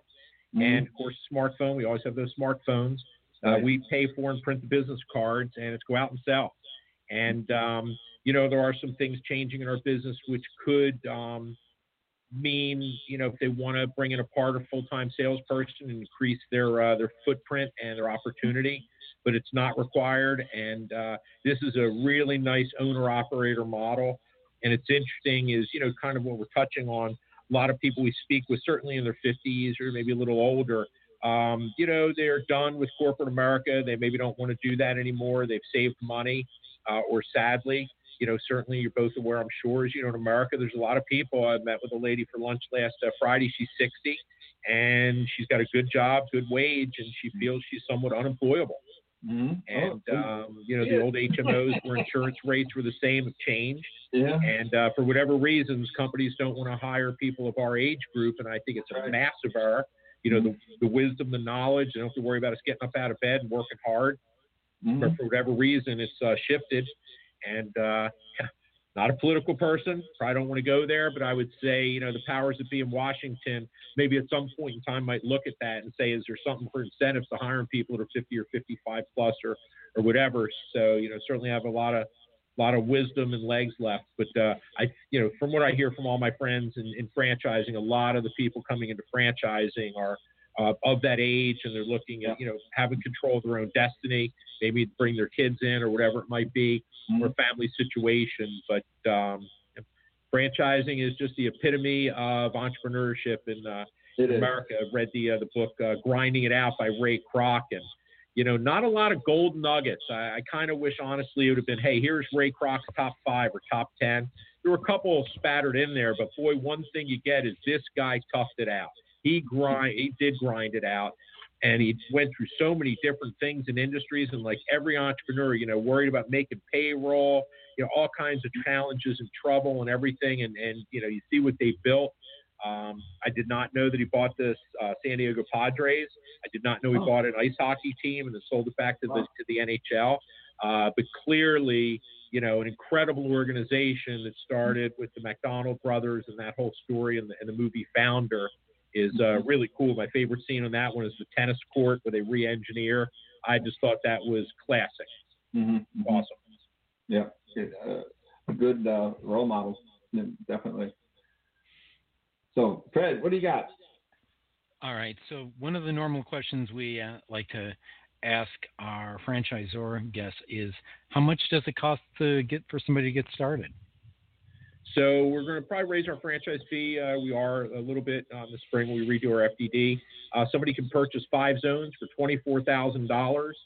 mm-hmm. and of course smartphone. We always have those smartphones. Uh, right. We pay for and print the business cards, and it's go out and sell. And um, you know there are some things changing in our business which could um, mean, you know, if they want to bring in a part or full-time salesperson and increase their uh, their footprint and their opportunity but it's not required. And uh, this is a really nice owner operator model. And it's interesting is, you know, kind of what we're touching on. A lot of people we speak with, certainly in their 50s or maybe a little older, um, you know, they're done with corporate America. They maybe don't want to do that anymore. They've saved money, uh, or sadly, you know, certainly you're both aware, I'm sure, as you know, in America, there's a lot of people. I met with a lady for lunch last uh, Friday. She's 60 and she's got a good job, good wage, and she feels she's somewhat unemployable. Mm-hmm. And oh, um, you know, yeah. the old HMOs where insurance rates were the same have changed. Yeah. And uh, for whatever reasons, companies don't want to hire people of our age group, and I think it's a massive error. You know, the, the wisdom, the knowledge. They don't have to worry about us getting up out of bed and working hard. Mm-hmm. But for whatever reason, it's uh, shifted. And uh, not a political person. Probably don't want to go there, but I would say, you know, the powers that be in Washington maybe at some point in time might look at that and say, is there something for incentives to hiring people that are 50 or 55 plus or, or whatever? So, you know, certainly have a lot of, lot of wisdom and legs left. But uh, I, you know, from what I hear from all my friends in, in franchising, a lot of the people coming into franchising are uh, of that age, and they're looking at, you know, having control of their own destiny. Maybe bring their kids in or whatever it might be, mm-hmm. or family situation. But um, franchising is just the epitome of entrepreneurship in, uh, in America. I've read the uh, the book uh, "Grinding It Out" by Ray Kroc, and you know, not a lot of gold nuggets. I, I kind of wish, honestly, it would have been, hey, here's Ray Kroc's top five or top ten. There were a couple spattered in there, but boy, one thing you get is this guy toughed it out. He grind, he did grind it out, and he went through so many different things in industries. And like every entrepreneur, you know, worried about making payroll, you know, all kinds of challenges and trouble and everything. And and you know, you see what they built. Um, I did not know that he bought this uh, San Diego Padres. I did not know he Oh. bought an ice hockey team and then sold it back to the to the NHL. Uh, but clearly, you know, an incredible organization that started with the McDonald brothers and that whole story and the, and the movie Founder is uh, really cool. My favorite scene on that one is the tennis court where they re-engineer. I just thought that was classic. Mm-hmm. Awesome. Yeah, it, uh, good uh, role models, yeah, definitely. So, Fred, what do you got? All right. So one of the normal questions we uh, like to ask our franchisor guests is, how much does it cost to get for somebody to get started? So we're going to probably raise our franchise fee. Uh, we are a little bit uh, in the spring. When we redo our FDD. Uh, somebody can purchase five zones for twenty-four thousand dollars.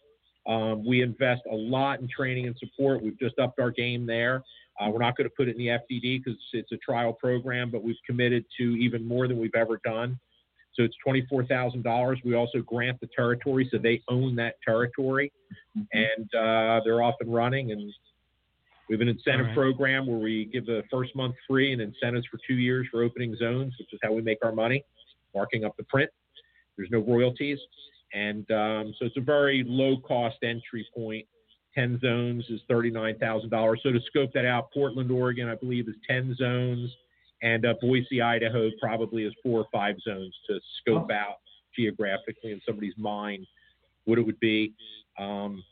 Um, we invest a lot in training and support. We've just upped our game there. Uh, we're not going to put it in the FDD because it's a trial program, but we've committed to even more than we've ever done. So it's twenty-four thousand dollars. We also grant the territory, so they own that territory, and uh, they're off and running. And we have an incentive right. program where we give the first month free and incentives for two years for opening zones, which is how we make our money, marking up the print. There's no royalties, and um, so it's a very low-cost entry point. Ten zones is thirty-nine thousand dollars. So to scope that out, Portland, Oregon, I believe, is ten zones and uh, Boise, Idaho, probably is four or five zones to scope Oh. out geographically in somebody's mind what it would be. Um,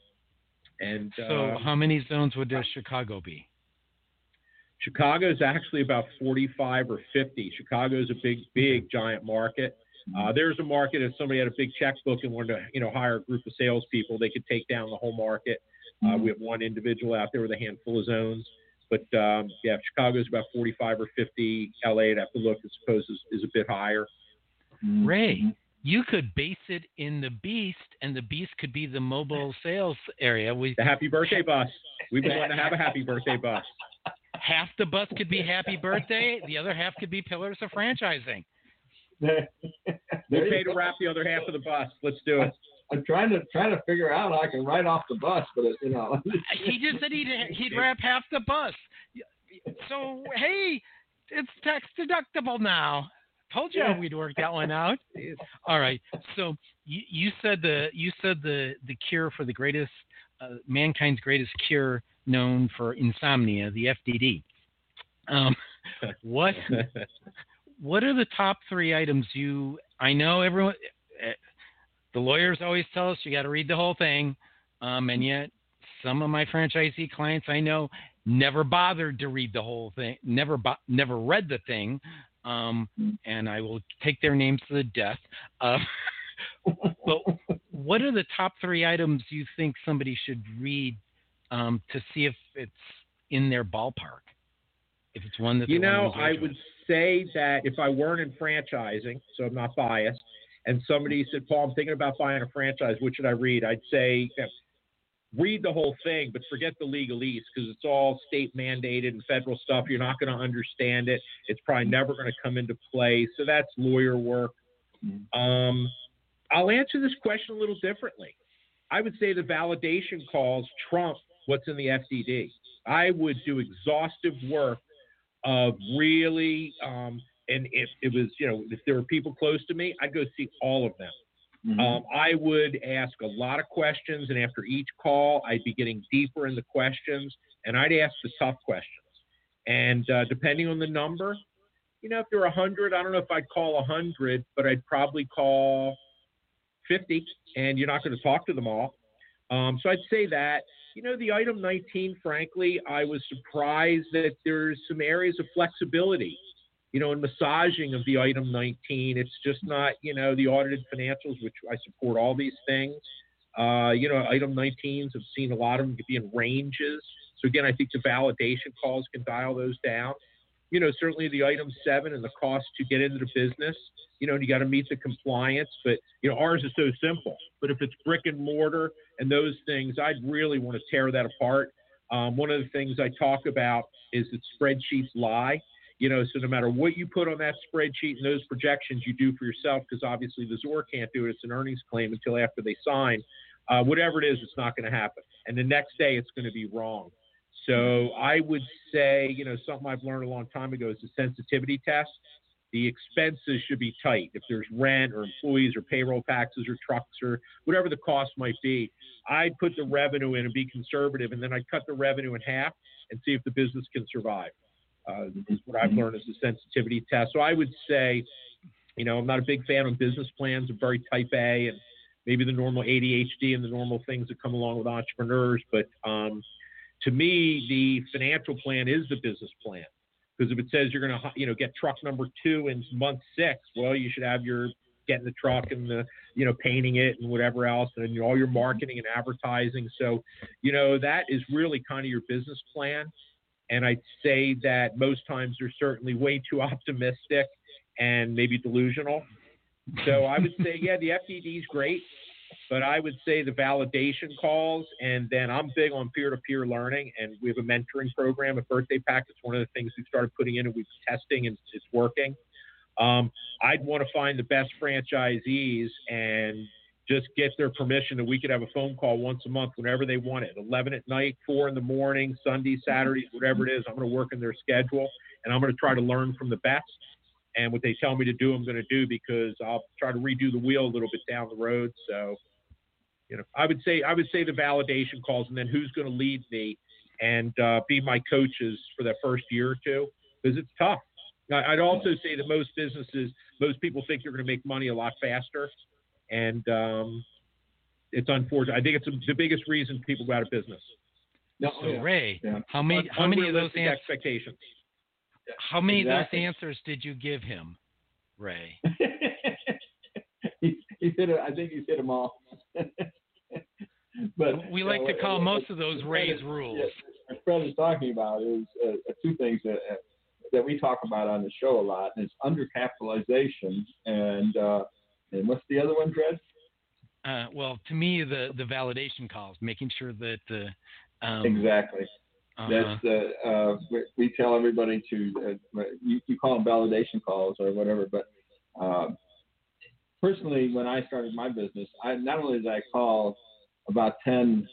and So uh, how many zones would uh, Chicago be? Chicago is actually about 45 or 50. Chicago is a big, big, giant market. Uh, there's a market if somebody had a big checkbook and wanted to, you know, hire a group of salespeople, they could take down the whole market. Uh, we have one individual out there with a handful of zones. But um, yeah, Chicago's about 45 or 50. LA, I'd have to look. I suppose is, is a bit higher. Mm-hmm. Ray, you could base it in the Beast, and the Beast could be the mobile sales area. We The happy birthday bus. We've been wanting to have a happy birthday bus. half the bus could be Happy Birthday, the other half could be Pillars of Franchising. There We'll pay to wrap the other half of the bus. Let's do it. I'm trying to trying to figure out how I can write off the bus, but it, you know. He just said he'd he'd wrap half the bus. So hey, it's tax deductible now. Told you Yeah. we'd work that one out. All right. So you, you said the you said the the cure for the greatest uh, mankind's greatest cure known for insomnia, the FDD. Um, what what are the top three items you? I know everyone. eh, The lawyers always tell us you got to read the whole thing, um, and yet some of my franchisee clients I know never bothered to read the whole thing, never bo- never read the thing, um, and I will take their names to the death. Uh, but what are the top three items you think somebody should read um, to see if it's in their ballpark? If it's one that You know, I would say that if I weren't in franchising, so I'm not biased, and somebody said, Paul, I'm thinking about buying a franchise, what should I read? I'd say read the whole thing, but forget the legalese because it's all state mandated and federal stuff. You're not going to understand it. It's probably never going to come into play. So that's lawyer work. Um, I'll answer this question a little differently. I would say the validation calls trump what's in the FDD. I would do exhaustive work of really, um, and if it was, you know, if there were people close to me, I'd go see all of them. Mhm. Um, I would ask a lot of questions, and after each call, I'd be getting deeper in the questions, and I'd ask the tough questions. And uh, depending on the number, you know, if there were 100, I don't know if I'd call 100, but I'd probably call 50, and you're not going to talk to them all. Um, so I'd say that. You know, the item 19, frankly, I was surprised that there's some areas of flexibility. You know, in massaging of the item 19, it's just not, you know, the audited financials, which I support all these things. Uh, you know, item 19s, I've seen a lot of them be in ranges. So again, I think the validation calls can dial those down. You know, certainly the item seven and the cost to get into the business. You know, you got to meet the compliance, but you know, ours is so simple. But if it's brick and mortar and those things, I'd really want to tear that apart. Um, one of the things I talk about is that spreadsheets lie. You know, so no matter what you put on that spreadsheet and those projections you do for yourself, because obviously the ZOR can't do it, it's an earnings claim until after they sign. Uh, whatever it is, it's not going to happen. And the next day, it's going to be wrong. So I would say, you know, something I've learned a long time ago is the sensitivity test. the expenses should be tight. If there's rent or employees or payroll taxes or trucks or whatever the cost might be, I'd put the revenue in and be conservative, and then I'd cut the revenue in half and see if the business can survive. Uh, is what I've learned as a sensitivity test. So I would say, you know, I'm not a big fan of business plans. I'm very type A and maybe the normal ADHD and the normal things that come along with entrepreneurs. But um, to me, the financial plan is the business plan because if it says you're going to, you know, get truck number two in month six, well, you should have your getting the truck and the, you know, painting it and whatever else, and all your marketing and advertising. So, you know, that is really kind of your business plan. And I'd say that most times they're certainly way too optimistic and maybe delusional. So I would say, yeah, the FDD is great, but I would say the validation calls, and then I'm big on peer-to-peer learning, and we have a mentoring program at Birthday Pack. It's one of the things we started putting in, and we're testing, and it's working. Um, I'd want to find the best franchisees and just get their permission that we could have a phone call once a month whenever they want it 11 at night 4 in the morning sunday saturdays whatever it is i'm going to work in their schedule and i'm going to try to learn from the best and what they tell me to do, I'm going to do because I'll try to redo the wheel a little bit down the road. So, you know, I would say I would say the validation calls, and then who's going to lead me and uh, be my coaches for that first year or two because it's tough. I'd also say that most businesses, most people think you're going to make money a lot faster, and um, it's unfortunate. I think it's a, the biggest reason people go out of business. No, so yeah. Ray, yeah. how many how many of those expectations? How many exactly. of those answers did you give him, Ray? he, he hit. I think he's said them all. but we like to call what, most of those Ray's Fred, rules. what Fred is talking about is uh, uh, two things that uh, that we talk about on the show a lot. Is undercapitalization and uh, and what's the other one, Fred? Uh, well, to me, the the validation calls, making sure that the um, exactly uh-huh. That's the uh, we, we, tell everybody to uh, you, you, call them validation calls or whatever. But uh, personally, when I started my business, I not only did I call about ten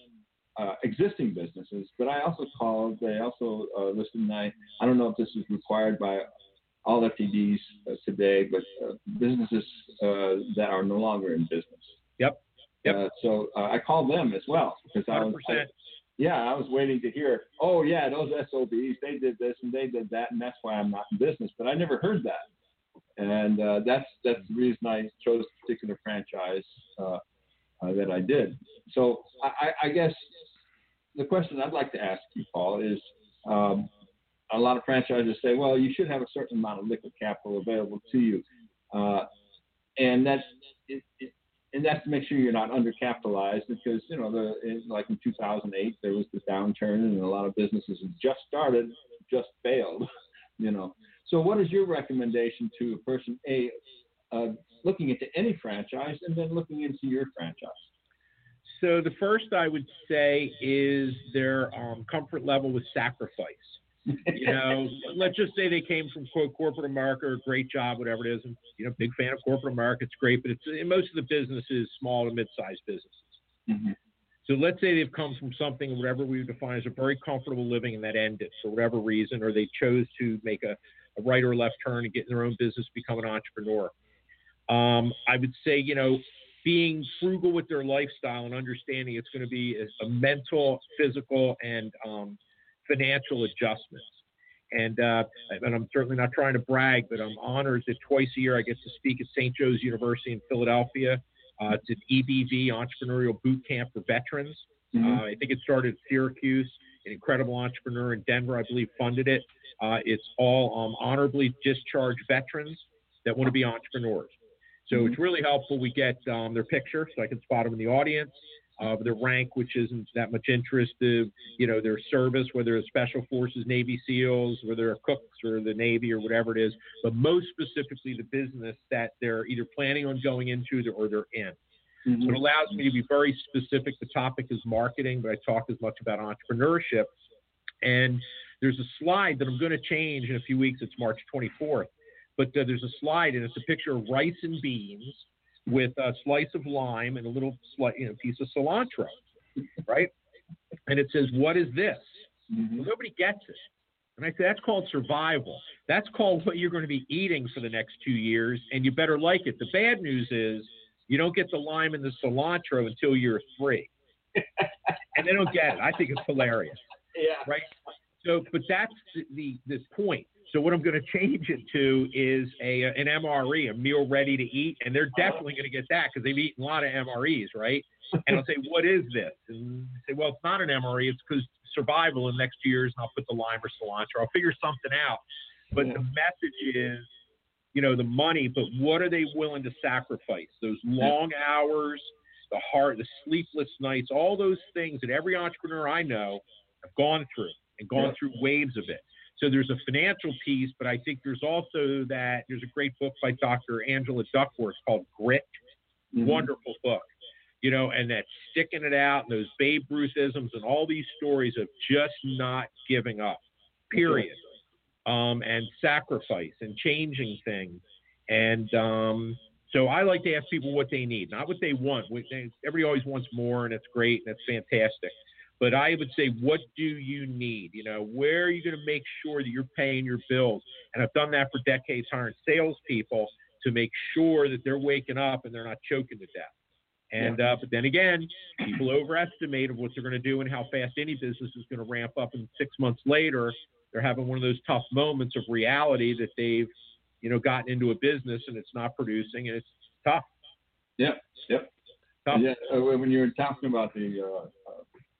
uh, existing businesses, but I also called. They also uh, listed. And I I don't know if this is required by all FDDs uh, today, but businesses that are no longer in business. Yep. Yep. so I called them as well because I was. I, yeah, I was waiting to hear, oh yeah, those SOBs, they did this and they did that, and that's why I'm not in business. But I never heard that, and uh, that's that's the reason I chose a particular franchise uh, uh, that I did. So I, I, guess the question I'd like to ask you, Paul, is um, a lot of franchises say, well, you should have a certain amount of liquid capital available to you, uh, and that's it, it, and that's to make sure you're not undercapitalized because you know the like in 2008 there was the downturn and a lot of businesses just started just failed you know. So what is your recommendation to a person a uh, looking into any franchise and then looking into your franchise? So the first i would say is their um, comfort level with sacrifice you know, let's just say they came from quote corporate America or great job, whatever it is. And you know, big fan of corporate America. It's great, but it's in most of the businesses, small to mid-sized businesses. Mm-hmm. So let's say they've come from something, whatever we define as a very comfortable living, and that ended for whatever reason, or they chose to make a, a right or left turn and get in their own business, become an entrepreneur. Um, I would say, you know, being frugal with their lifestyle and understanding it's going to be a, a mental, physical, and um, financial adjustments. And, uh, and I'm certainly not trying to brag, but I'm honored that twice a year I get to speak at St. Joe's University in Philadelphia. Uh, it's an EBV entrepreneurial boot camp for veterans. Mm-hmm. Uh, I think it started at Syracuse. An incredible entrepreneur in Denver, I believe, funded it. Uh, it's all um, honorably discharged veterans that want to be entrepreneurs. So mm-hmm. it's really helpful. We get um, their picture so I can spot them in the audience of their rank, which isn't that much interest, to, you know, their service, whether it's Special Forces, Navy SEALs, whether they're cooks or the Navy or whatever it is, but most specifically the business that they're either planning on going into or they're in. Mm-hmm. So it allows me to be very specific. The topic is marketing, but I talk as much about entrepreneurship. And there's a slide that I'm going to change in a few weeks. It's March 24th. But uh, there's a slide, and it's a picture of rice and beans with a slice of lime and a little sli- you know, piece of cilantro, right? And it says, "What is this?" Mm-hmm. Well, nobody gets it. And I say that's called survival. That's called what you're going to be eating for the next two years, and you better like it. The bad news is you don't get the lime and the cilantro until you're three, and they don't get it. I think it's hilarious. Yeah. Right. So, but that's the the, the point. So what I'm going to change it to is a an MRE, a meal ready to eat, and they're definitely going to get that because they've eaten a lot of MREs, right? And I'll say, what is this? And they say, well, it's not an MRE. It's because survival in the next two years, and I'll put the lime or cilantro. I'll figure something out. But Yeah. the message is, you know, the money, but what are they willing to sacrifice? Those long hours, the hard, the sleepless nights, all those things that every entrepreneur I know have gone through and gone Yeah. through waves of it. So there's a financial piece, but I think there's also that there's a great book by Dr. Angela Duckworth called Grit. Mhm. Wonderful book. You know, and that sticking it out and those Babe Ruthisms and all these stories of just not giving up, period. Um, and sacrifice and changing things. And um, so I like to ask people what they need, not what they want. Everybody always wants more, and it's great and it's fantastic. But I would say, what do you need? You know, where are you going to make sure that you're paying your bills? And I've done that for decades, hiring salespeople to make sure that they're waking up and they're not choking to death. And uh, but then again, people overestimate of what they're going to do and how fast any business is going to ramp up. And six months later, they're having one of those tough moments of reality that they've, you know, gotten into a business and it's not producing and it's tough. Yep. Yep. Tough. Yeah. uh, When you were talking about the uh,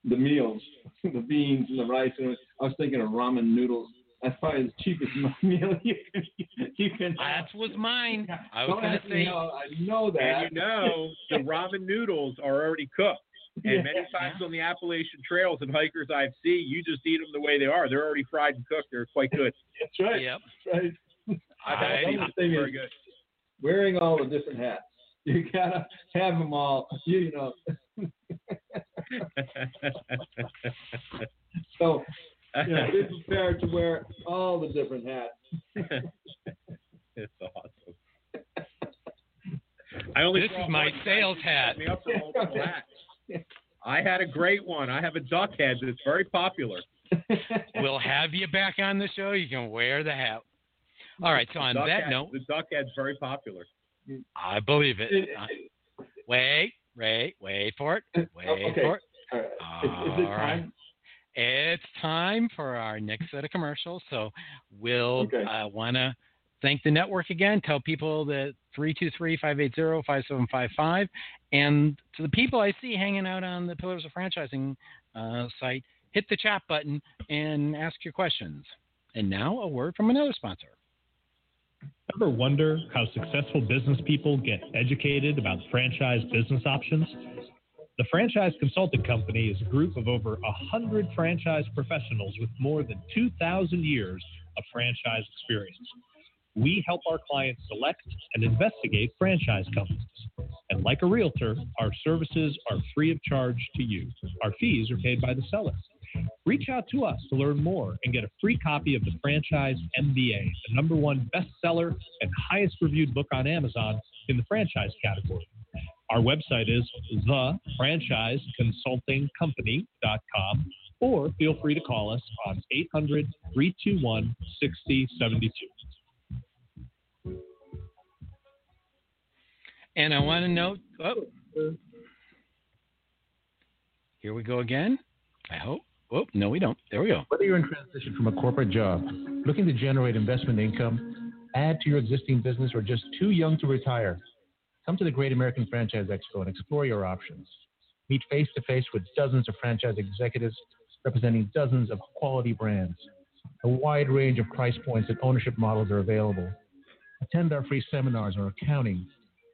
the meals, the beans and the rice, and I was thinking of ramen noodles. That's probably the cheapest meal you can you can. That was mine. I was going to me say. how I know that. And you know, the ramen noodles are already cooked. And many times on the Appalachian trails and hikers I've seen, you just eat them the way they are. They're already fried and cooked. They're quite good. That's right. Yep. That's right. I've had I- thing Very is good. wearing all the different hats. You gotta have them all. You know. So you know, be prepared to wear all the different hats. it's awesome. I only This is my sales hat. set Me up for multiple hats. I had a great one. I have a duck head that's very popular. We'll have you back on the show. You can wear the hat. All right. So on Duck that head- note, the duck head's very popular. I believe it. It- Uh, wait, wait, wait for it. Wait okay. for it. All right. Is, is it All right. time? It's time for our next set of commercials. So we'll Okay. uh, want to thank the network again. Tell people that 323-580-5755. And to the people I see hanging out on the Pillars of Franchising uh, site, hit the chat button and ask your questions. And now a word from another sponsor. Ever wonder how successful business people get educated about franchise business options? The Franchise Consulting Company is a group of over 100 franchise professionals with more than 2,000 years of franchise experience. We help our clients select and investigate franchise companies. And like a realtor, our services are free of charge to you. Our fees are paid by the seller. Reach out to us to learn more and get a free copy of the Franchise MBA, the number one bestseller and highest reviewed book on Amazon in the franchise category. Our website is thefranchiseconsultingcompany.com or feel free to call us on 800 321 6072. And I want to note, oh, here we go again. I hope. Oh, no, we don't. There we go. Whether you're in transition from a corporate job, looking to generate investment income, add to your existing business, or just too young to retire, come to the Great American Franchise Expo and explore your options. Meet face to face with dozens of franchise executives representing dozens of quality brands. A wide range of price points and ownership models are available. Attend our free seminars on accounting,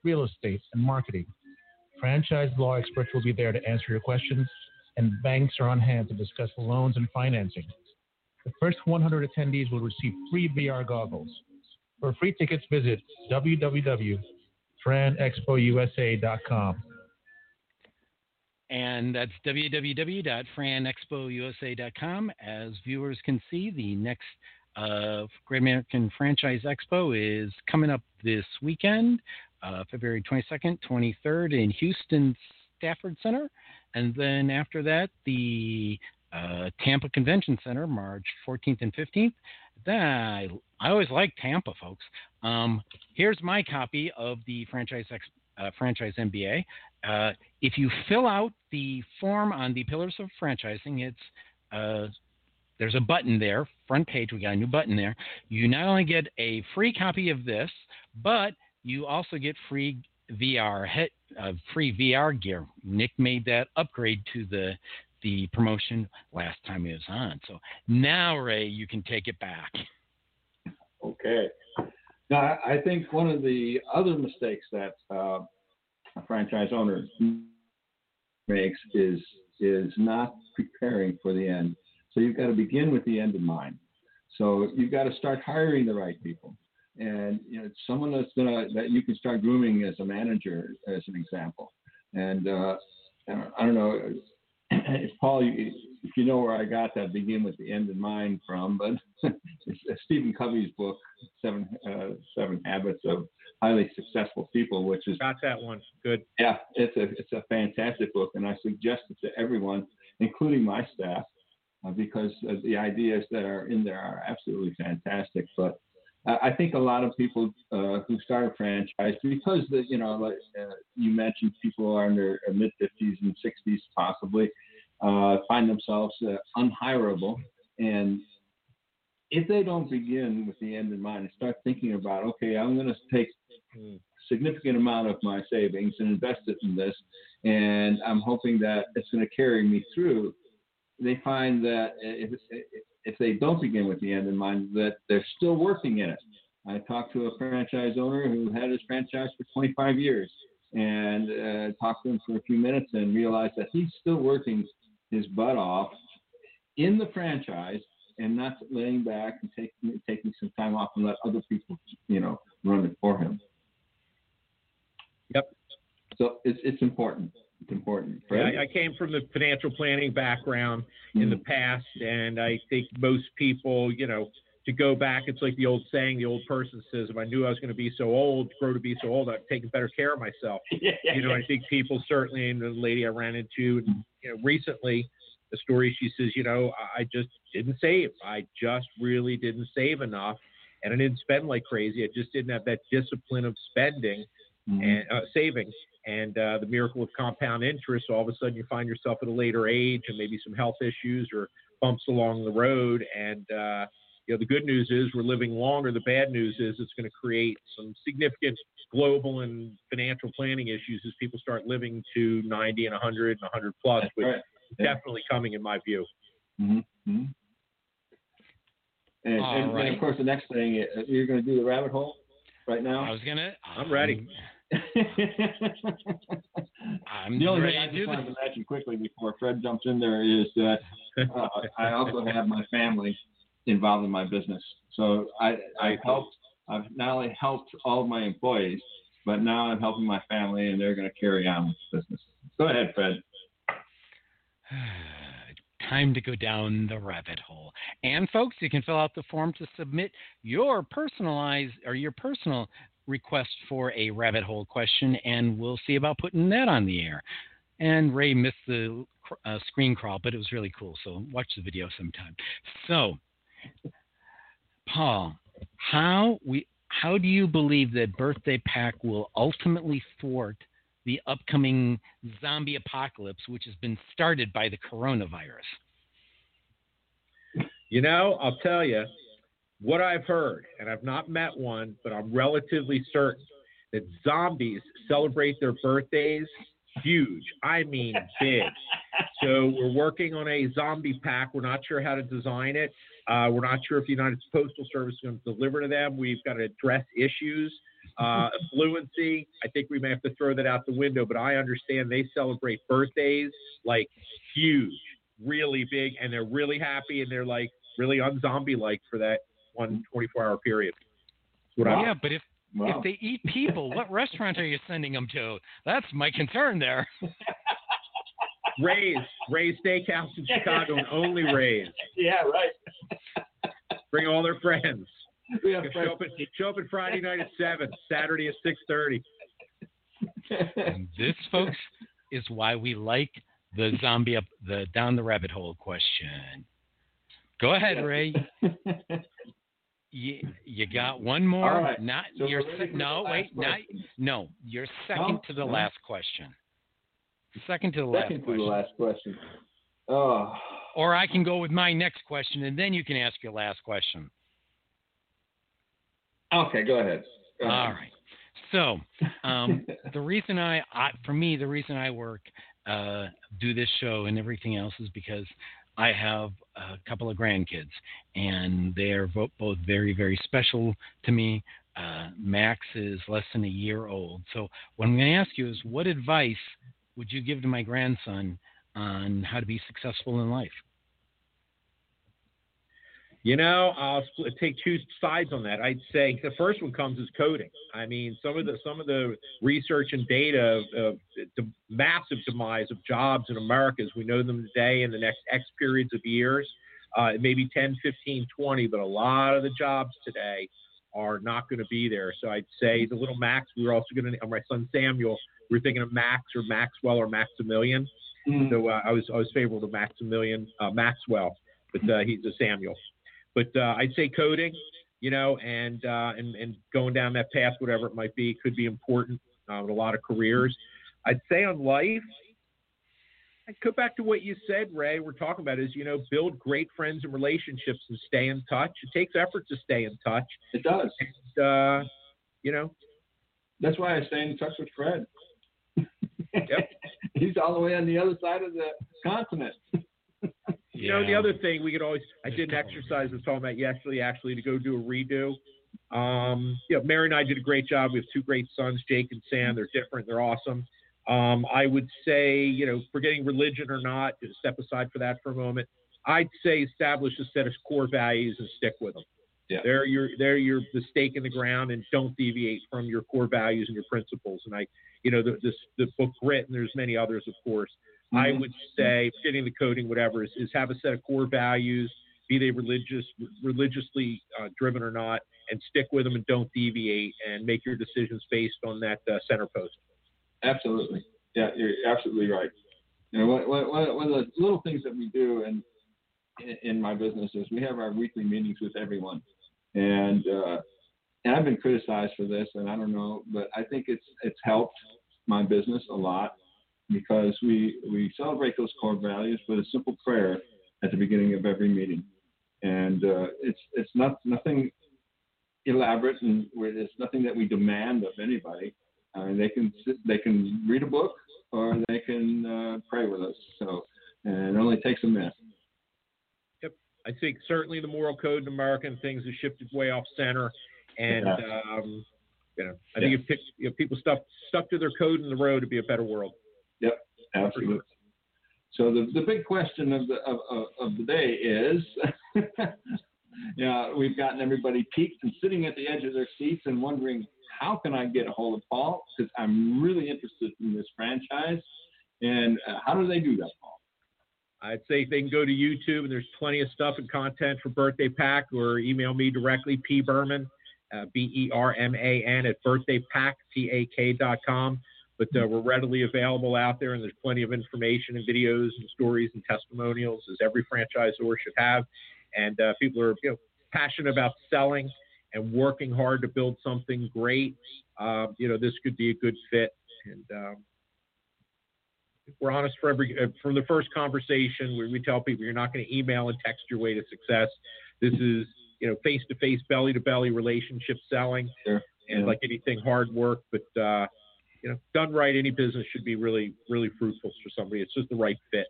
real estate, and marketing. Franchise law experts will be there to answer your questions and banks are on hand to discuss loans and financing. The first 100 attendees will receive free VR goggles. For free tickets, visit www.franexpousa.com. And that's www.franexpousa.com. As viewers can see, the next uh, Great American Franchise Expo is coming up this weekend, uh, February 22nd, 23rd in Houston Stafford Center. And then after that, the uh, Tampa Convention Center, March 14th and 15th. Then I, I always like Tampa, folks. Um, here's my copy of the franchise ex, uh, franchise MBA. Uh, if you fill out the form on the Pillars of Franchising, it's uh, there's a button there, front page. We got a new button there. You not only get a free copy of this, but you also get free VR uh, free VR gear. Nick made that upgrade to the the promotion last time he was on. So now, Ray, you can take it back. Okay. Now, I think one of the other mistakes that uh, a franchise owner makes is is not preparing for the end. So you've got to begin with the end in mind. So you've got to start hiring the right people, and you know someone that's gonna that you can start grooming as a manager, as an example. And uh, I don't know if Paul, if you know where I got that begin with the end in mind from, but Stephen Covey's book, Seven uh, Seven Habits of Highly Successful People, which is got that one. Good. Yeah, it's a it's a fantastic book, and I suggest it to everyone, including my staff, uh, because uh, the ideas that are in there are absolutely fantastic. But I think a lot of people uh, who start a franchise because the, you know like uh, you mentioned people are in their mid 50s and 60s possibly uh, find themselves uh, unhirable and if they don't begin with the end in mind and start thinking about okay I'm going to take a significant amount of my savings and invest it in this and I'm hoping that it's going to carry me through they find that if, if they don't begin with the end in mind, that they're still working in it. I talked to a franchise owner who had his franchise for 25 years and uh, talked to him for a few minutes and realized that he's still working his butt off in the franchise and not laying back and taking taking some time off and let other people, you know, run it for him. Yep. So it's it's important. It's important. Yeah, I, came from the financial planning background mm-hmm. in the mm-hmm. past, and I think most people, you know, to go back, it's like the old saying, the old person says, if I knew I was going to be so old, grow to be so old, I'd taken better care of myself. yeah, you know, I think people certainly, and the lady I ran into, you know, recently, the story she says, you know, I just didn't save. I just really didn't save enough, and I didn't spend like crazy. I just didn't have that discipline of spending mm-hmm. and uh, saving and uh, the miracle of compound interest. So all of a sudden, you find yourself at a later age and maybe some health issues or bumps along the road. And uh, you know, the good news is we're living longer. The bad news is it's going to create some significant global and financial planning issues as people start living to 90 and 100 and 100 plus, which right. is yeah. definitely coming in my view. Mm-hmm. mm-hmm. And, and, right. and, of course, the next thing uh, you're going to do the rabbit hole right now. I was gonna. I'm ready. I'm the only ready thing I just wanted to mention quickly before Fred jumps in there is that uh, I also have my family involved in my business. So I, I helped. I've not only helped all of my employees, but now I'm helping my family, and they're going to carry on with the business. Go ahead, Fred. Time to go down the rabbit hole. And folks, you can fill out the form to submit your personalized or your personal request for a rabbit hole question, and we'll see about putting that on the air. And Ray missed the uh, screen crawl, but it was really cool. So watch the video sometime. So, Paul, how we how do you believe that Birthday Pack will ultimately thwart the upcoming zombie apocalypse, which has been started by the coronavirus? You know, I'll tell you, what I've heard, and I've not met one, but I'm relatively certain that zombies celebrate their birthdays huge. I mean, big. so we're working on a zombie pack. We're not sure how to design it. Uh, we're not sure if the United Postal Service is going to deliver to them. We've got to address issues. Uh, fluency, I think we may have to throw that out the window, but I understand they celebrate birthdays like huge, really big, and they're really happy and they're like really unzombie like for that one 24 hour period. Well, yeah, but if wow. if they eat people, what restaurant are you sending them to? That's my concern there. Ray's, Ray's Steakhouse in Chicago, and only Ray's. Yeah, right. Bring all their friends. We have show, up at, show up at Friday night at seven, Saturday at six thirty. this, folks, is why we like the zombie up the down the rabbit hole question. Go ahead, Ray. You, you got one more. All right. Not So your se- no wait last not no your second to the No? last question. Second to the last Second to question. the last question. Oh, Or I can go with my next question and then you can ask your last question. okay. Go ahead. Go ahead. All right. So um, the reason I, I, for me, the reason I work, uh, do this show and everything else is because I have a couple of grandkids, and they are both very, very special to me. Uh, Max is less than a year old. So what I'm going to ask you is, what advice would you give to my grandson on how to be successful in life? You know, I'll split, take two sides on that. I'd say the first one comes is coding. I mean, some of the some of the research and data of, of the massive demise of jobs in America as we know them today in the next X periods of years, uh, maybe 10, 15, 20, but a lot of the jobs today are not going to be there. So I'd say the little Max. We were also going to, my son Samuel, we were thinking of Max or Maxwell or Maximilian. Mm. So uh, I was I was favorable to Maximilian uh, Maxwell, but uh, he's a Samuel. But uh, I'd say coding, you know, and uh, and and going down that path, whatever it might be, could be important uh, with a lot of careers. I'd say on life, I'd go back to what you said, Ray. We're talking about is you know build great friends and relationships and stay in touch. It takes effort to stay in touch. It does. And, uh, you know, That's why I stay in touch with Fred. Yep. He's all the way on the other side of the continent. You know, the other thing we could always, I did an exercise I was talking about yesterday, actually, to go do a redo. Um, yeah, Mary and I did a great job. We have two great sons, Jake and Sam. They're different. They're awesome. Um, I would say, you know, forgetting religion or not, just step aside for that for a moment. I'd say establish a set of core values and stick with them. Yeah. They're your, they're your, the stake in the ground and don't deviate from your core values and your principles. And I, you know, the, this, the book Grit, and there's many others, of course. I Mhm. would say, getting the coding, whatever, is, is have a set of core values, be they religious, religiously uh, driven or not, and stick with them and don't deviate, and make your decisions based on that uh, center post. Absolutely. Yeah, you're absolutely right. You know, one, one, one of the little things that we do in, in in my business is we have our weekly meetings with everyone, and uh, and I've been criticized for this, and I don't know, but I think it's it's helped my business a lot because we we celebrate those core values with a simple prayer at the beginning of every meeting, and uh, it's it's not nothing elaborate, and it's nothing that we demand of anybody. Uh, they can sit, they can read a book or they can uh, pray with us. So, and it only takes a minute. Yep, I think certainly the moral code in America and things have shifted way off center, and Yeah. um, you know, I think if, pick, if people stuck stuck to their code in the road, it'd be a better world. Yep, absolutely. So the, the big question of the of, of, of the day is, yeah, we've gotten everybody peaked and sitting at the edge of their seats and wondering how can I get a hold of Paul because I'm really interested in this franchise, and uh, how do they do that, Paul? I'd say they can go to YouTube and there's plenty of stuff and content for Birthday Pack or email me directly, P. Berman, uh, B E R M A N, at birthdaypack.com. But uh, we're readily available out there and there's plenty of information and videos and stories and testimonials as every franchisor should have. And uh, people are you know, passionate about selling and working hard to build something great. Uh, you know, this could be a good fit. And, um, we're honest for every uh, from the first conversation we, we tell people you're not going to email and text your way to success this is you know face to face belly to belly relationship selling Sure. and Yeah. like anything hard work but uh you know done right any business should be really really fruitful for somebody it's just the right fit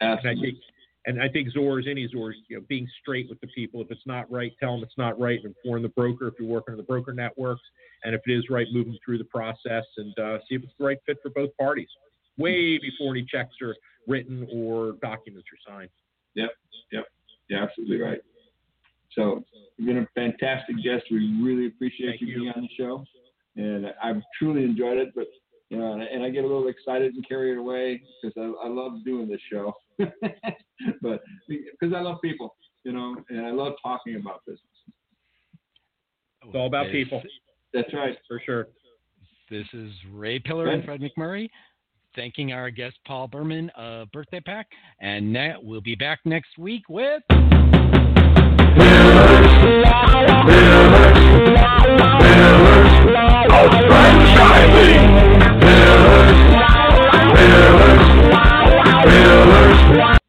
Absolutely. and i think and i think zors any zors you know being straight with the people if it's not right tell them it's not right and inform the broker if you're working on the broker networks and if it is right move them through the process and uh, see if it's the right fit for both parties way before any checks are written or documents are signed. Yep, yep, you're absolutely right. So you've been a fantastic guest. We really appreciate you. being on the show, and I've truly enjoyed it. But you know, and, and I get a little excited and carried away because I, I love doing this show. but because I love people, you know, and I love talking about business. It's all about people, That's right. for sure. This is Ray Pillar and Fred McMurray thanking our guest Paul Berman of Birthday Pack, and ne- we'll be back next week with of franchising. Pillars, pillars, pillars.